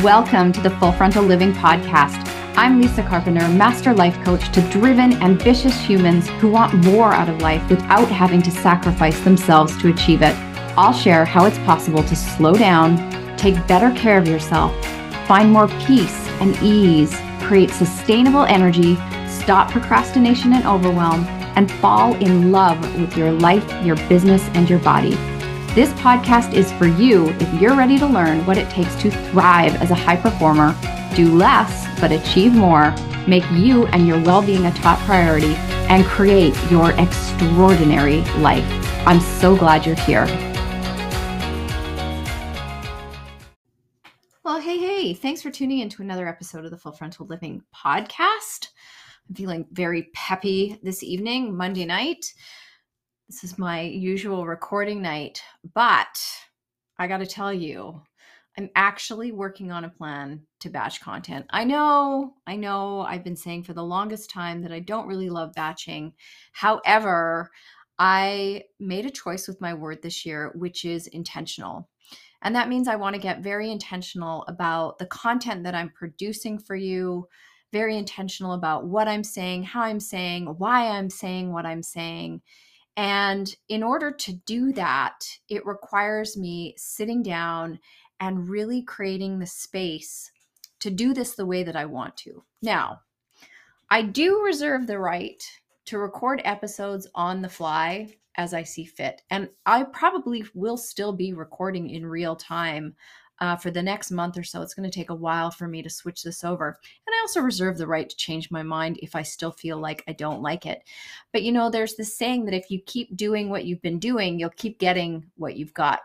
Welcome to the Full Frontal Living Podcast. I'm Lisa Carpenter, Master Life Coach to driven, ambitious humans who want more out of life without having to sacrifice themselves to achieve it. I'll share how it's possible to slow down, take better care of yourself, find more peace and ease, create sustainable energy, stop procrastination and overwhelm, and fall in love with your life, your business, and your body. This podcast is for you if you're ready to learn what it takes to thrive as a high performer, do less but achieve more, make you and your well being a top priority, and create your extraordinary life. I'm so glad you're here. Well, hey, hey, thanks for tuning in to another episode of the Full Frontal Living podcast. I'm feeling very peppy this evening, Monday night. This is my usual recording night, but I got to tell you, I'm actually working on a plan to batch content. I know, I know, I've been saying for the longest time that I don't really love batching. However, I made a choice with my word this year, which is intentional. And that means I want to get very intentional about the content that I'm producing for you, very intentional about what I'm saying, how I'm saying, why I'm saying what I'm saying and in order to do that, it requires me sitting down and really creating the space to do this the way that I want to. Now, I do reserve the right to record episodes on the fly as I see fit. And I probably will still be recording in real time uh, for the next month or so. It's going to take a while for me to switch this over. And I also reserve the right to change my mind if I still feel like I don't like it. But you know, there's this saying that if you keep doing what you've been doing, you'll keep getting what you've got.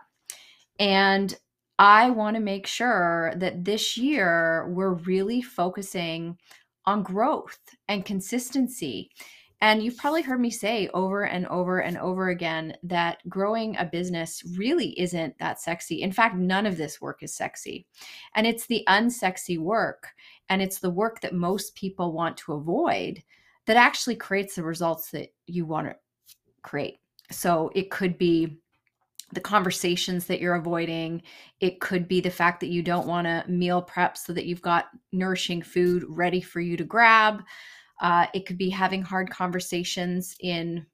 And I want to make sure that this year we're really focusing on growth and consistency and you've probably heard me say over and over and over again that growing a business really isn't that sexy. In fact, none of this work is sexy. And it's the unsexy work and it's the work that most people want to avoid that actually creates the results that you want to create. So it could be the conversations that you're avoiding. It could be the fact that you don't want to meal prep so that you've got nourishing food ready for you to grab. Uh, it could be having hard conversations in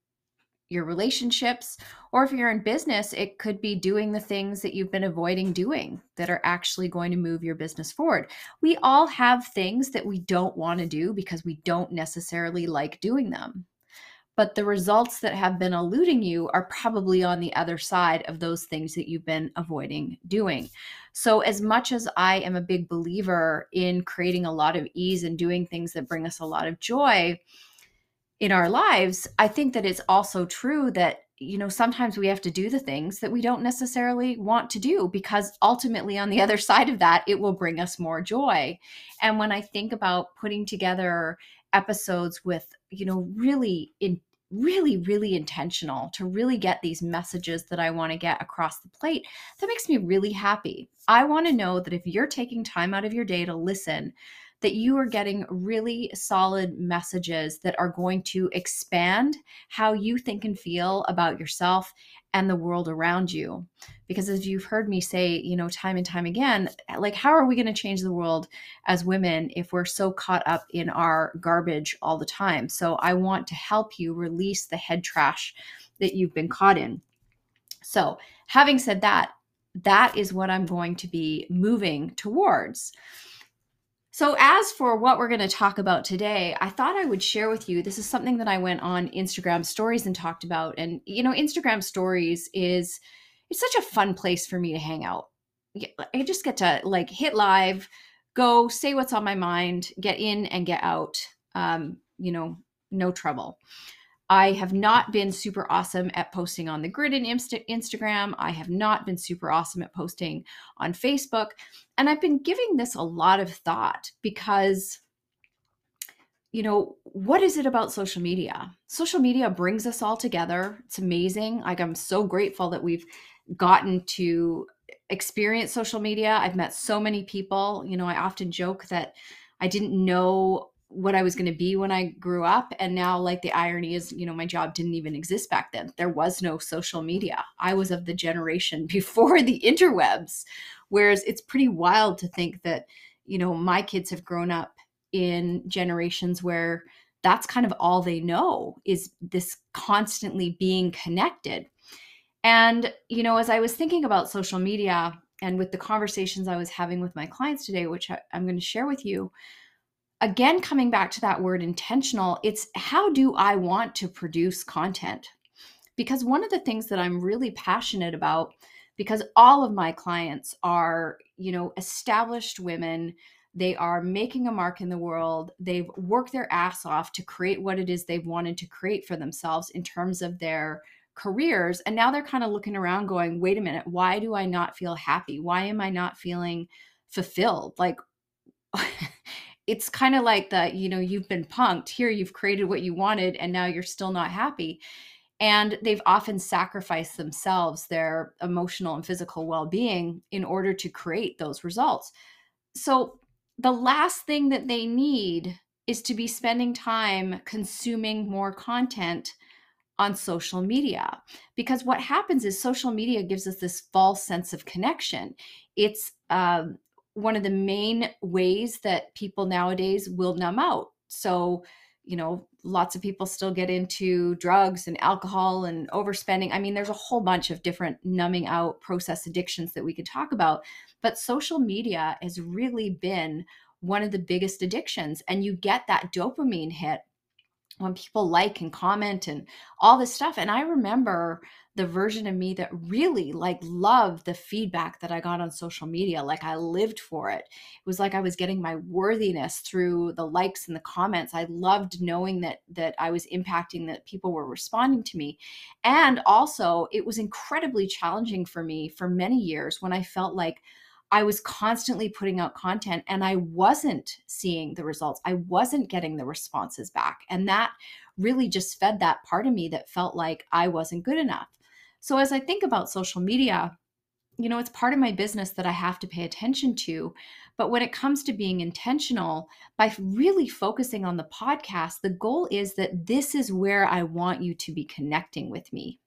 your relationships, or if you're in business, it could be doing the things that you've been avoiding doing that are actually going to move your business forward. We all have things that we don't want to do because we don't necessarily like doing them but the results that have been eluding you are probably on the other side of those things that you've been avoiding doing. So, as much as I am a big believer in creating a lot of ease and doing things that bring us a lot of joy in our lives, I think that it's also true that you know sometimes we have to do the things that we don't necessarily want to do because ultimately on the other side of that it will bring us more joy and when i think about putting together episodes with you know really in really really intentional to really get these messages that i want to get across the plate that makes me really happy i want to know that if you're taking time out of your day to listen that you are getting really solid messages that are going to expand how you think and feel about yourself and the world around you. Because as you've heard me say, you know, time and time again, like, how are we going to change the world as women if we're so caught up in our garbage all the time? So I want to help you release the head trash that you've been caught in. So, having said that, that is what I'm going to be moving towards. So, as for what we're going to talk about today, I thought I would share with you. This is something that I went on Instagram stories and talked about. And, you know, Instagram stories is it's such a fun place for me to hang out. I just get to like hit live, go say what's on my mind, get in and get out. Um, you know, no trouble. I have not been super awesome at posting on the grid and Insta- Instagram. I have not been super awesome at posting on Facebook. And I've been giving this a lot of thought because, you know, what is it about social media? Social media brings us all together. It's amazing. Like, I'm so grateful that we've gotten to experience social media. I've met so many people. You know, I often joke that I didn't know what I was going to be when I grew up. And now, like, the irony is, you know, my job didn't even exist back then. There was no social media. I was of the generation before the interwebs. Whereas it's pretty wild to think that, you know, my kids have grown up in generations where that's kind of all they know is this constantly being connected. And, you know, as I was thinking about social media and with the conversations I was having with my clients today, which I, am going to share with you, again, coming back to that word intentional, it's how do I want to produce content? Because one of the things that I'm really passionate about, because all of my clients are, you know, established women they are making a mark in the world. They've worked their ass off to create what it is they've wanted to create for themselves in terms of their careers. And now they're kind of looking around going, wait a minute, why do I not feel happy? Why am I not feeling fulfilled? Like, it's kind of like that, you know, you've been punked. Here, you've created what you wanted, and now you're still not happy. And they've often sacrificed themselves, their emotional and physical well being, in order to create those results. So, the last thing that they need is to be spending time consuming more content on social media. Because what happens is social media gives us this false sense of connection. It's um, one of the main ways that people nowadays will numb out. So you know lots of people still get into drugs and alcohol and overspending. I mean there's a whole bunch of different numbing out process addictions that we could talk about but social media has really been one of the biggest addictions and you get that dopamine hit when people like and comment and all this stuff and i remember the version of me that really like loved the feedback that I got on social media. Like I lived for it. It was like I was getting my worthiness through the likes and the comments. I loved knowing that that I was impacting that people were responding to me. And also, it was incredibly challenging for me for many years when I felt like I was constantly putting out content and I wasn't seeing the results. I wasn't getting the responses back. And that really just fed that part of me that felt like I wasn't good enough. So as I think about social media, you know, it's part of my business that I have to pay attention to. But when it comes to being intentional, by really focusing on the podcast, the goal is that this is where I want you to be connecting with me.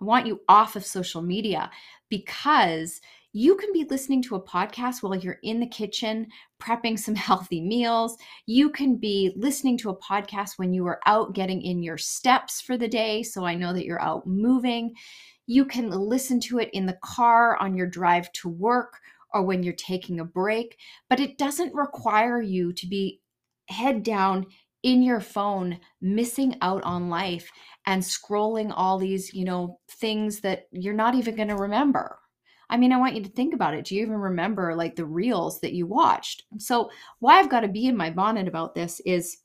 I want you off of social media because you can be listening to a podcast while you're in the kitchen prepping some healthy meals. You can be listening to a podcast when you are out getting in your steps for the day. So I know that you're out moving. You can listen to it in the car on your drive to work or when you're taking a break, but it doesn't require you to be head down in your phone missing out on life and scrolling all these, you know, things that you're not even going to remember I mean, I want you to think about it. Do you even remember like the reels that you watched? So, why I've got to be in my bonnet about this is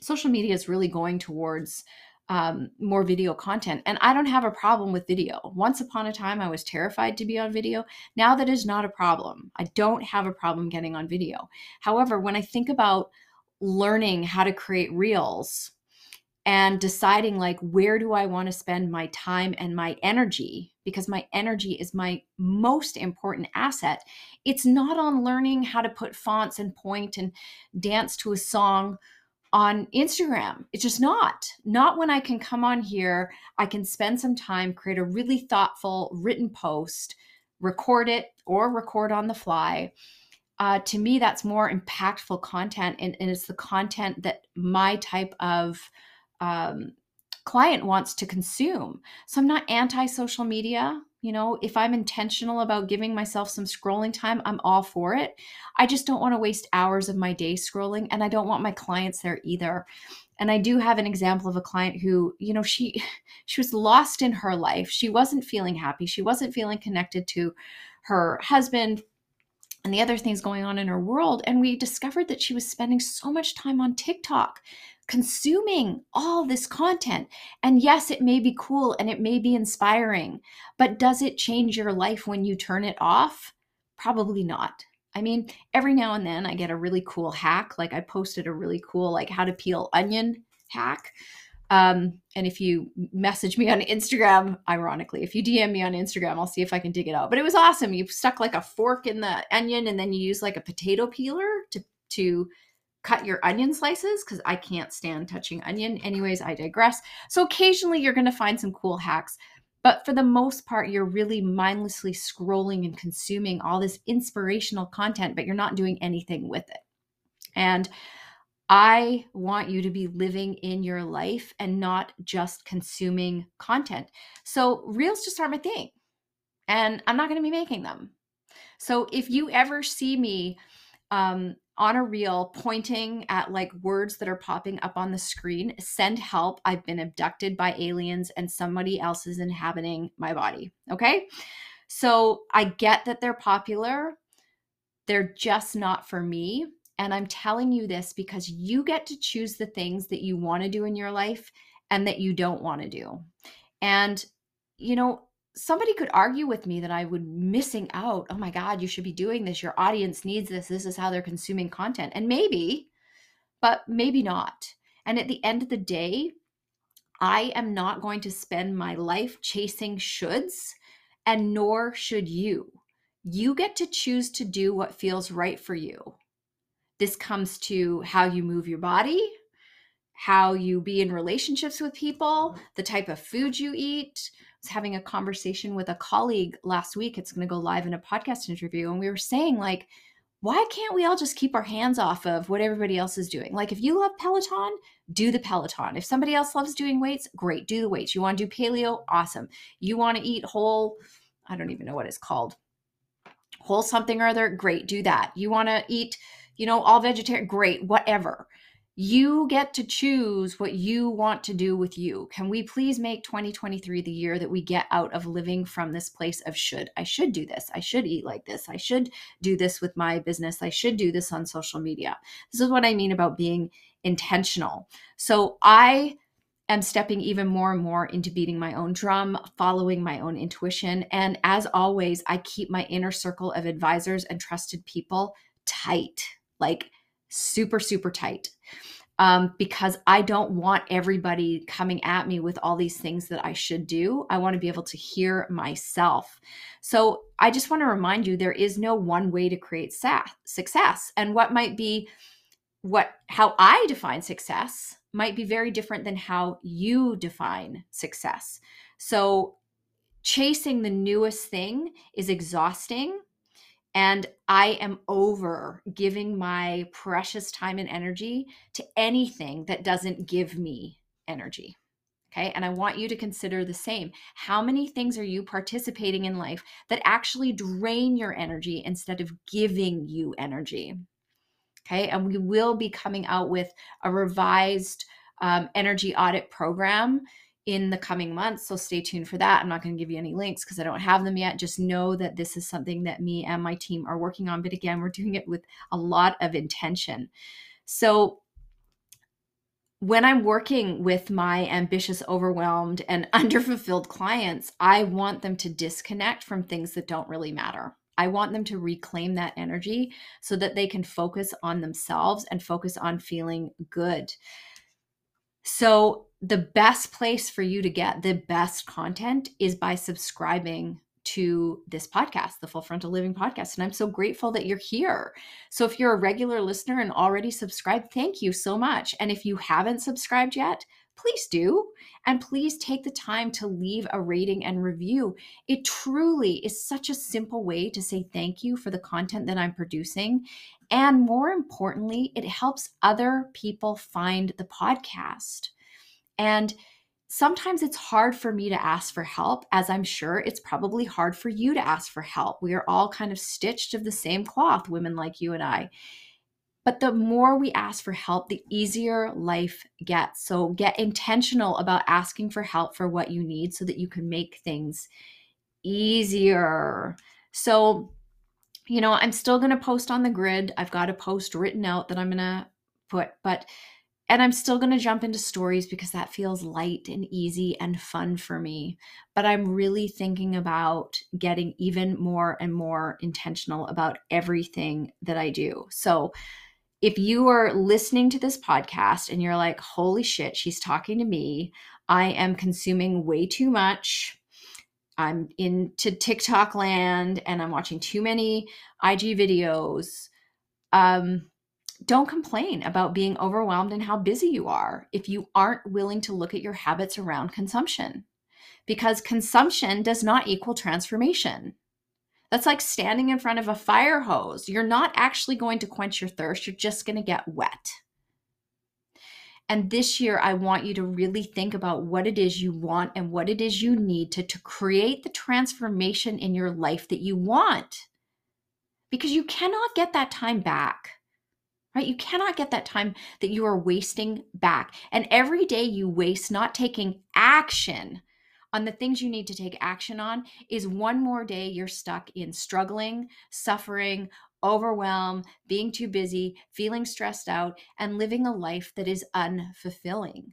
social media is really going towards um, more video content. And I don't have a problem with video. Once upon a time, I was terrified to be on video. Now that is not a problem. I don't have a problem getting on video. However, when I think about learning how to create reels and deciding like where do I want to spend my time and my energy because my energy is my most important asset. It's not on learning how to put fonts and point and dance to a song on Instagram. It's just not. Not when I can come on here, I can spend some time, create a really thoughtful written post, record it or record on the fly. Uh, to me, that's more impactful content, and, and it's the content that my type of um, client wants to consume. So I'm not anti social media. You know, if I'm intentional about giving myself some scrolling time, I'm all for it. I just don't want to waste hours of my day scrolling, and I don't want my clients there either. And I do have an example of a client who, you know, she she was lost in her life. She wasn't feeling happy. She wasn't feeling connected to her husband and the other things going on in her world. And we discovered that she was spending so much time on TikTok consuming all this content. And yes, it may be cool and it may be inspiring, but does it change your life when you turn it off? Probably not. I mean, every now and then I get a really cool hack. Like I posted a really cool, like how to peel onion hack. Um, and if you message me on Instagram, ironically, if you DM me on Instagram, I'll see if I can dig it out. But it was awesome. You stuck like a fork in the onion and then you use like a potato peeler to to cut your onion slices because I can't stand touching onion. Anyways, I digress. So occasionally you're going to find some cool hacks. But for the most part, you're really mindlessly scrolling and consuming all this inspirational content, but you're not doing anything with it. And I want you to be living in your life and not just consuming content. So, reels just aren't my thing, and I'm not going to be making them. So, if you ever see me um, on a reel pointing at like words that are popping up on the screen, send help. I've been abducted by aliens and somebody else is inhabiting my body. Okay. So, I get that they're popular, they're just not for me. And I'm telling you this because you get to choose the things that you want to do in your life and that you don't want to do. And, you know, somebody could argue with me that I would missing out. Oh my God, you should be doing this. Your audience needs this. This is how they're consuming content. And maybe, but maybe not. And at the end of the day, I am not going to spend my life chasing shoulds, and nor should you. You get to choose to do what feels right for you. This comes to how you move your body, how you be in relationships with people, mm-hmm. the type of food you eat. I was having a conversation with a colleague last week. It's going to go live in a podcast interview. And we were saying, like, why can't we all just keep our hands off of what everybody else is doing? Like, if you love Peloton, do the Peloton. If somebody else loves doing weights, great, do the weights. You want to do paleo? Awesome. You want to eat whole, I don't even know what it's called, whole something or other? Great, do that. You want to eat you know, all vegetarian, great, whatever. You get to choose what you want to do with you. Can we please make 2023 the year that we get out of living from this place of should? I should do this. I should eat like this. I should do this with my business. I should do this on social media. This is what I mean about being intentional. So I am stepping even more and more into beating my own drum, following my own intuition. And as always, I keep my inner circle of advisors and trusted people tight like super, super tight. Um, because I don't want everybody coming at me with all these things that I should do. I want to be able to hear myself. So I just want to remind you there is no one way to create sa- success. And what might be what how I define success might be very different than how you define success. So chasing the newest thing is exhausting and I am over giving my precious time and energy to anything that doesn't give me energy. Okay. And I want you to consider the same. How many things are you participating in life that actually drain your energy instead of giving you energy? Okay. And we will be coming out with a revised um, energy audit program in the coming months. So stay tuned for that. I'm not going to give you any links because I don't have them yet. Just know that this is something that me and my team are working on. But again, we're doing it with a lot of intention. So when I'm working with my ambitious, overwhelmed, and underfulfilled clients, I want them to disconnect from things that don't really matter. I want them to reclaim that energy so that they can focus on themselves and focus on feeling good. So, the best place for you to get the best content is by subscribing to this podcast, the Full Frontal Living Podcast. And I'm so grateful that you're here. So if you're a regular listener and already subscribed, thank you so much. And if you haven't subscribed yet, please do. And please take the time to leave a rating and review. It truly is such a simple way to say thank you for the content that I'm producing. And more importantly, it helps other people find the podcast. And sometimes it's hard for me to ask for help, as I'm sure it's probably hard for you to ask for help. We are all kind of stitched of the same cloth, women like you and I. But the more we ask for help, the easier life gets. So get intentional about asking for help for what you need so that you can make things easier. So, you know, I'm still going to post on the grid. I've got a post written out that I'm going to put, but and I'm still going to jump into stories because that feels light and easy and fun for me. But I'm really thinking about getting even more and more intentional about everything that I do. So, if you are listening to this podcast and you're like, holy shit, she's talking to me, I am consuming way too much. I'm into TikTok land and I'm watching too many IG videos. Um, don't complain about being overwhelmed and how busy you are if you aren't willing to look at your habits around consumption. Because consumption does not equal transformation. That's like standing in front of a fire hose. You're not actually going to quench your thirst, you're just going to get wet. And this year, I want you to really think about what it is you want and what it is you need to, to create the transformation in your life that you want. Because you cannot get that time back right? You cannot get that time that you are wasting back. And every day you waste not taking action on the things you need to take action on is one more day you're stuck in struggling, suffering, overwhelmed, being too busy, feeling stressed out, and living a life that is unfulfilling.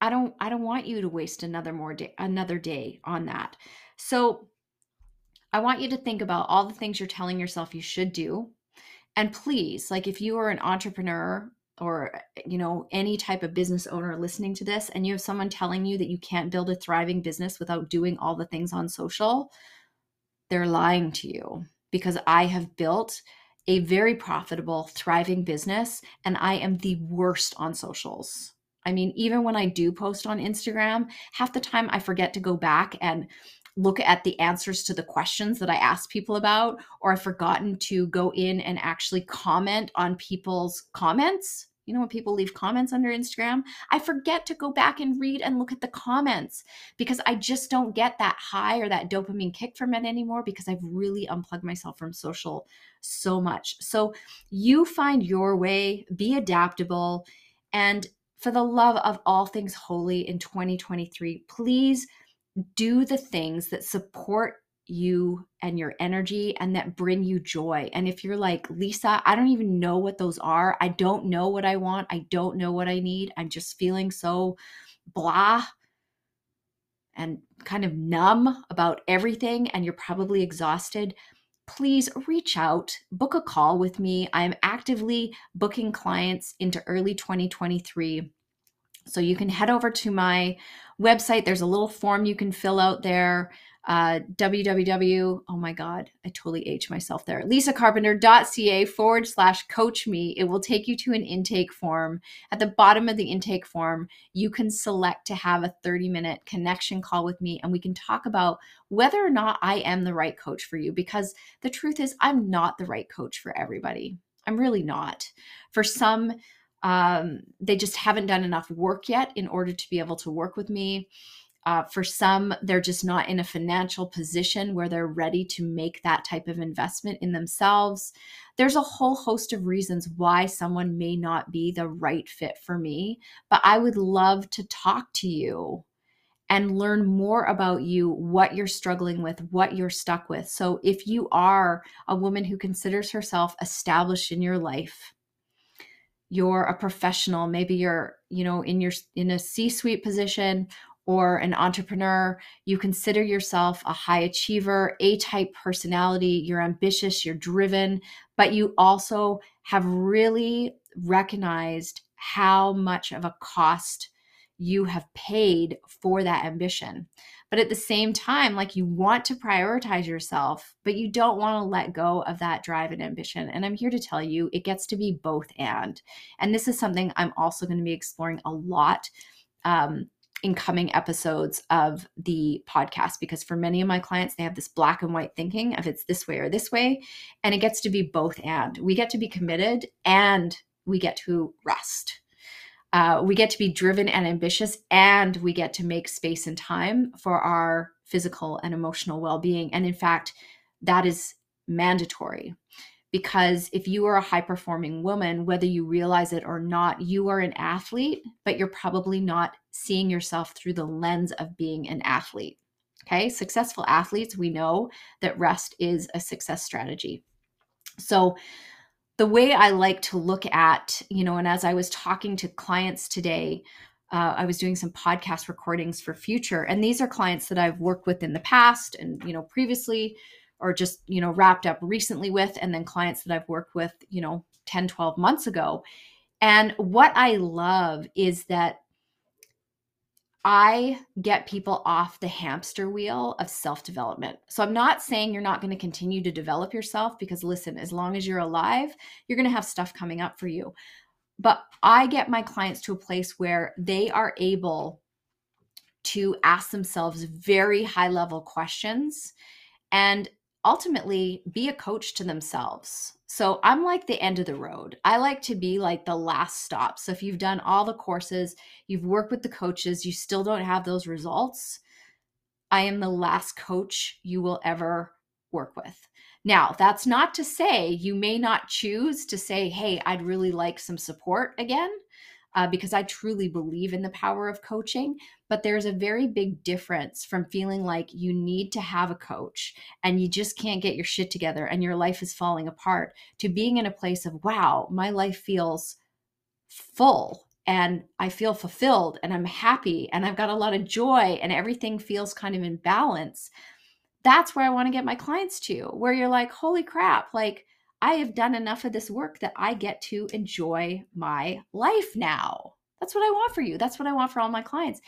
I don't I don't want you to waste another more day another day on that. So I want you to think about all the things you're telling yourself you should do and please like if you are an entrepreneur or you know any type of business owner listening to this and you have someone telling you that you can't build a thriving business without doing all the things on social they're lying to you because i have built a very profitable thriving business and i am the worst on socials I mean, even when I do post on Instagram, half the time I forget to go back and look at the answers to the questions that I asked people about, or I've forgotten to go in and actually comment on people's comments. You know, when people leave comments under Instagram, I forget to go back and read and look at the comments because I just don't get that high or that dopamine kick from it anymore because I've really unplugged myself from social so much. So you find your way, be adaptable, and for the love of all things holy in 2023, please do the things that support you and your energy and that bring you joy. And if you're like, Lisa, I don't even know what those are, I don't know what I want, I don't know what I need, I'm just feeling so blah and kind of numb about everything, and you're probably exhausted. Please reach out, book a call with me. I'm actively booking clients into early 2023 so you can head over to my website. There's a little form you can fill out there. Uh, www. Oh my God, I totally aged myself there. lisacarpenter.ca forward slash coach me. It will take you to an intake form. At the bottom of the intake form, you can select to have a 30 minute connection call with me, and we can talk about whether or not I am the right coach for you. Because the truth is, I'm not the right coach for everybody. I'm really not. For some, um, they just haven't done enough work yet in order to be able to work with me. Uh, for some, they're just not in a financial position where they're ready to make that type of investment in themselves. There's a whole host of reasons why someone may not be the right fit for me, but I would love to talk to you and learn more about you, what you're struggling with, what you're stuck with. So, if you are a woman who considers herself established in your life, you're a professional maybe you're you know in your in a c-suite position or an entrepreneur you consider yourself a high achiever a type personality you're ambitious you're driven but you also have really recognized how much of a cost you have paid for that ambition but at the same time, like you want to prioritize yourself, but you don't want to let go of that drive and ambition. And I'm here to tell you it gets to be both and. And this is something I'm also going to be exploring a lot. Um, in coming episodes of the podcast because for many of my clients they have this black and white thinking of it's this way or this way and it gets to be both and. We get to be committed and we get to rest. Uh, we get to be driven and ambitious, and we get to make space and time for our physical and emotional well being. And in fact, that is mandatory because if you are a high performing woman, whether you realize it or not, you are an athlete, but you're probably not seeing yourself through the lens of being an athlete. Okay, successful athletes, we know that rest is a success strategy. So, the way I like to look at, you know, and as I was talking to clients today, uh, I was doing some podcast recordings for future, and these are clients that I've worked with in the past and, you know, previously, or just, you know, wrapped up recently with, and then clients that I've worked with, you know, 10, 12 months ago. And what I love is that I get people off the hamster wheel of self development. So I'm not saying you're not going to continue to develop yourself because, listen, as long as you're alive, you're going to have stuff coming up for you. But I get my clients to a place where they are able to ask themselves very high level questions and ultimately be a coach to themselves. So I'm like the end of the road. I like to be like the last stop. So if you've done all the courses, you've worked with the coaches, you still don't have those results, I am the last coach you will ever work with. Now, that's not to say you may not choose to say, hey, I'd really like some support again uh, because I truly believe in the power of coaching. But there's a very big difference from feeling like you need to have a coach and you just can't get your shit together and your life is falling apart to being in a place of, wow, my life feels full and I feel fulfilled and I'm happy and I've got a lot of joy and everything feels kind of in balance. That's where I want to get my clients to, where you're like, holy crap, like, I have done enough of this work that I get to enjoy my life now. That's what I want for you. That's what I want for all my clients.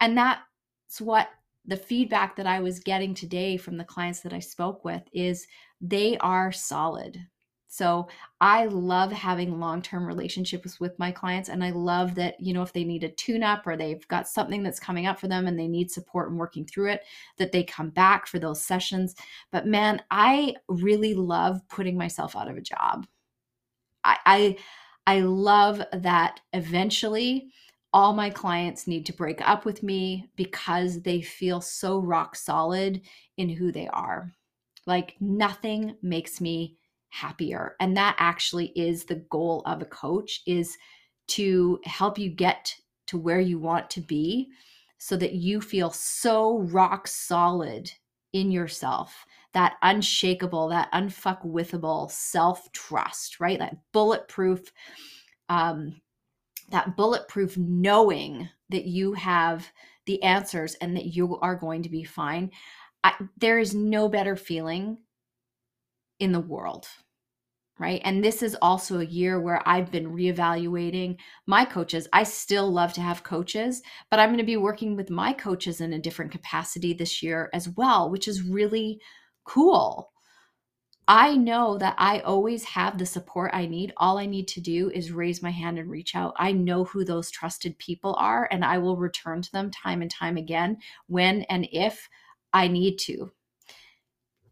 And that's what the feedback that I was getting today from the clients that I spoke with is they are solid. So I love having long-term relationships with my clients and I love that, you know, if they need a tune-up or they've got something that's coming up for them and they need support in working through it, that they come back for those sessions. But man, I really love putting myself out of a job. I I, I love that eventually all my clients need to break up with me because they feel so rock solid in who they are. Like nothing makes me happier. And that actually is the goal of a coach is to help you get to where you want to be so that you feel so rock solid in yourself that unshakable that unfuckwithable self-trust right? That bulletproof um that bulletproof knowing that you have the answers and that you are going to be fine. I, there is no better feeling in the world right? And this is also a year where I've been reevaluating my coaches. I still love to have coaches, but I'm going to be working with my coaches in a different capacity this year as well, which is really cool. I know that I always have the support I need. All I need to do is raise my hand and reach out. I know who those trusted people are, and I will return to them time and time again when and if I need to.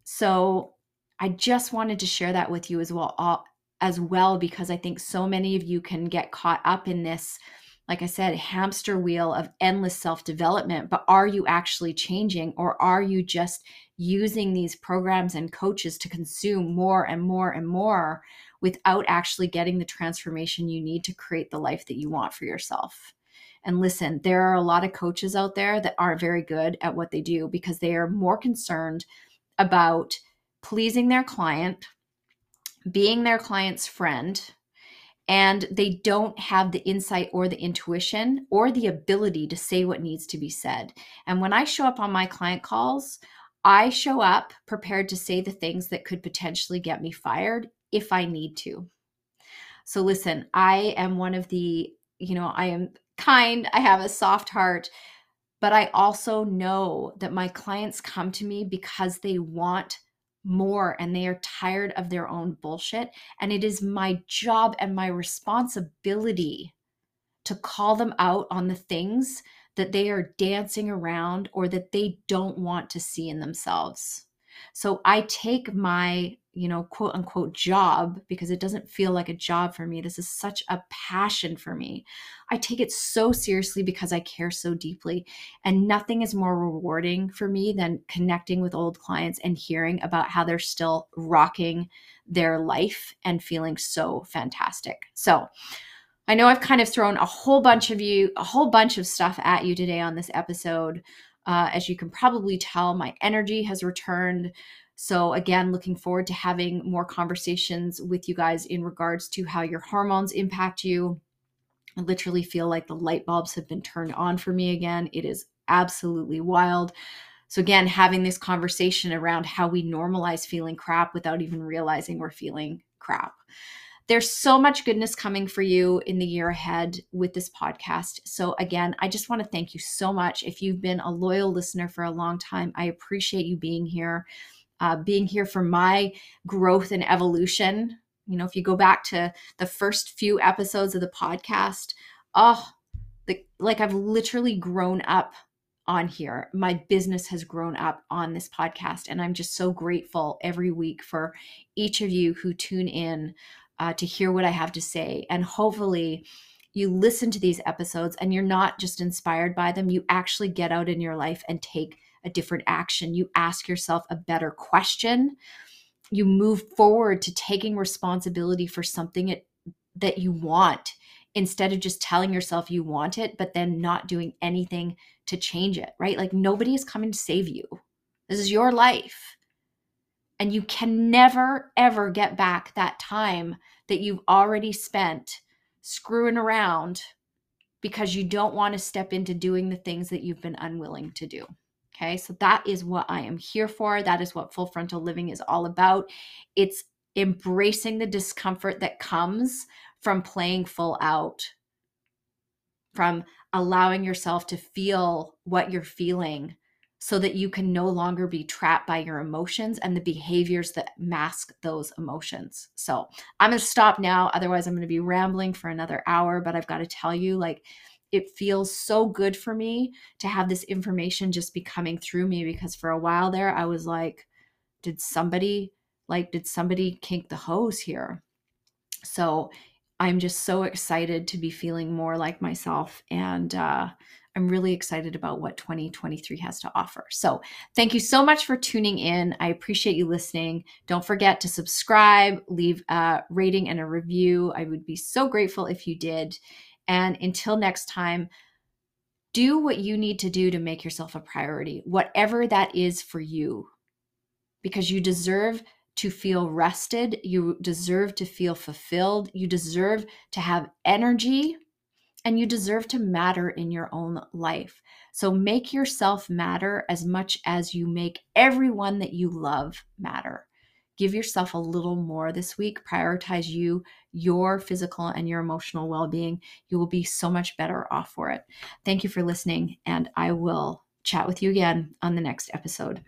So, I just wanted to share that with you as well uh, as well because I think so many of you can get caught up in this like I said hamster wheel of endless self-development but are you actually changing or are you just using these programs and coaches to consume more and more and more without actually getting the transformation you need to create the life that you want for yourself? And listen, there are a lot of coaches out there that aren't very good at what they do because they are more concerned about pleasing their client, being their client's friend, and they don't have the insight or the intuition or the ability to say what needs to be said. And when I show up on my client calls, I show up prepared to say the things that could potentially get me fired if I need to. So, listen, I am one of the, you know, I am kind, I have a soft heart, but I also know that my clients come to me because they want more and they are tired of their own bullshit. And it is my job and my responsibility to call them out on the things that they are dancing around or that they don't want to see in themselves. So I take my, you know, quote unquote job because it doesn't feel like a job for me. This is such a passion for me. I take it so seriously because I care so deeply. And nothing is more rewarding for me than connecting with old clients and hearing about how they're still rocking their life and feeling so fantastic. So, I know I've kind of thrown a whole bunch of you, a whole bunch of stuff at you today on this episode. Uh, as you can probably tell, my energy has returned. So, again, looking forward to having more conversations with you guys in regards to how your hormones impact you. I literally feel like the light bulbs have been turned on for me again. It is absolutely wild. So, again, having this conversation around how we normalize feeling crap without even realizing we're feeling crap there's so much goodness coming for you in the year ahead with this podcast. So, again, I just want to thank you so much. If you've been a loyal listener for a long time, I appreciate you being here, uh, being here for my growth and evolution. You know, if you go back to the first few episodes of the podcast, oh, the, like I've literally grown up on here. My business has grown up on this podcast, and I'm just so grateful every week for each of you who tune in uh, to hear what I have to say. And hopefully, you listen to these episodes and you're not just inspired by them, you actually get out in your life and take a different action. You ask yourself a better question. You move forward to taking responsibility for something it, that you want instead of just telling yourself you want it, but then not doing anything to change it, right? Like nobody is coming to save you. This is your life. And you can never, ever get back that time that you've already spent screwing around because you don't want to step into doing the things that you've been unwilling to do. Okay, so that is what I am here for. That is what full frontal living is all about. It's embracing the discomfort that comes from playing full out, from allowing yourself to feel what you're feeling so that you can no longer be trapped by your emotions and the behaviors that mask those emotions. So I'm going to stop now. Otherwise, I'm going to be rambling for another hour. But I've got to tell you, like, it feels so good for me to have this information just be coming through me because for a while there, I was like, did somebody, like, did somebody kink the hose here? So I'm just so excited to be feeling more like myself. And, uh, I'm really excited about what 2023 has to offer. So, thank you so much for tuning in. I appreciate you listening. Don't forget to subscribe, leave a rating and a review. I would be so grateful if you did. And until next time, do what you need to do to make yourself a priority, whatever that is for you, because you deserve to feel rested. You deserve to feel fulfilled. You deserve to have energy and you deserve to matter in your own life. So make yourself matter as much as you make everyone that you love matter. Give yourself a little more this week. Prioritize you, your physical and your emotional well being. You will be so much better off for it. Thank you for listening, and I will chat with you again on the next episode.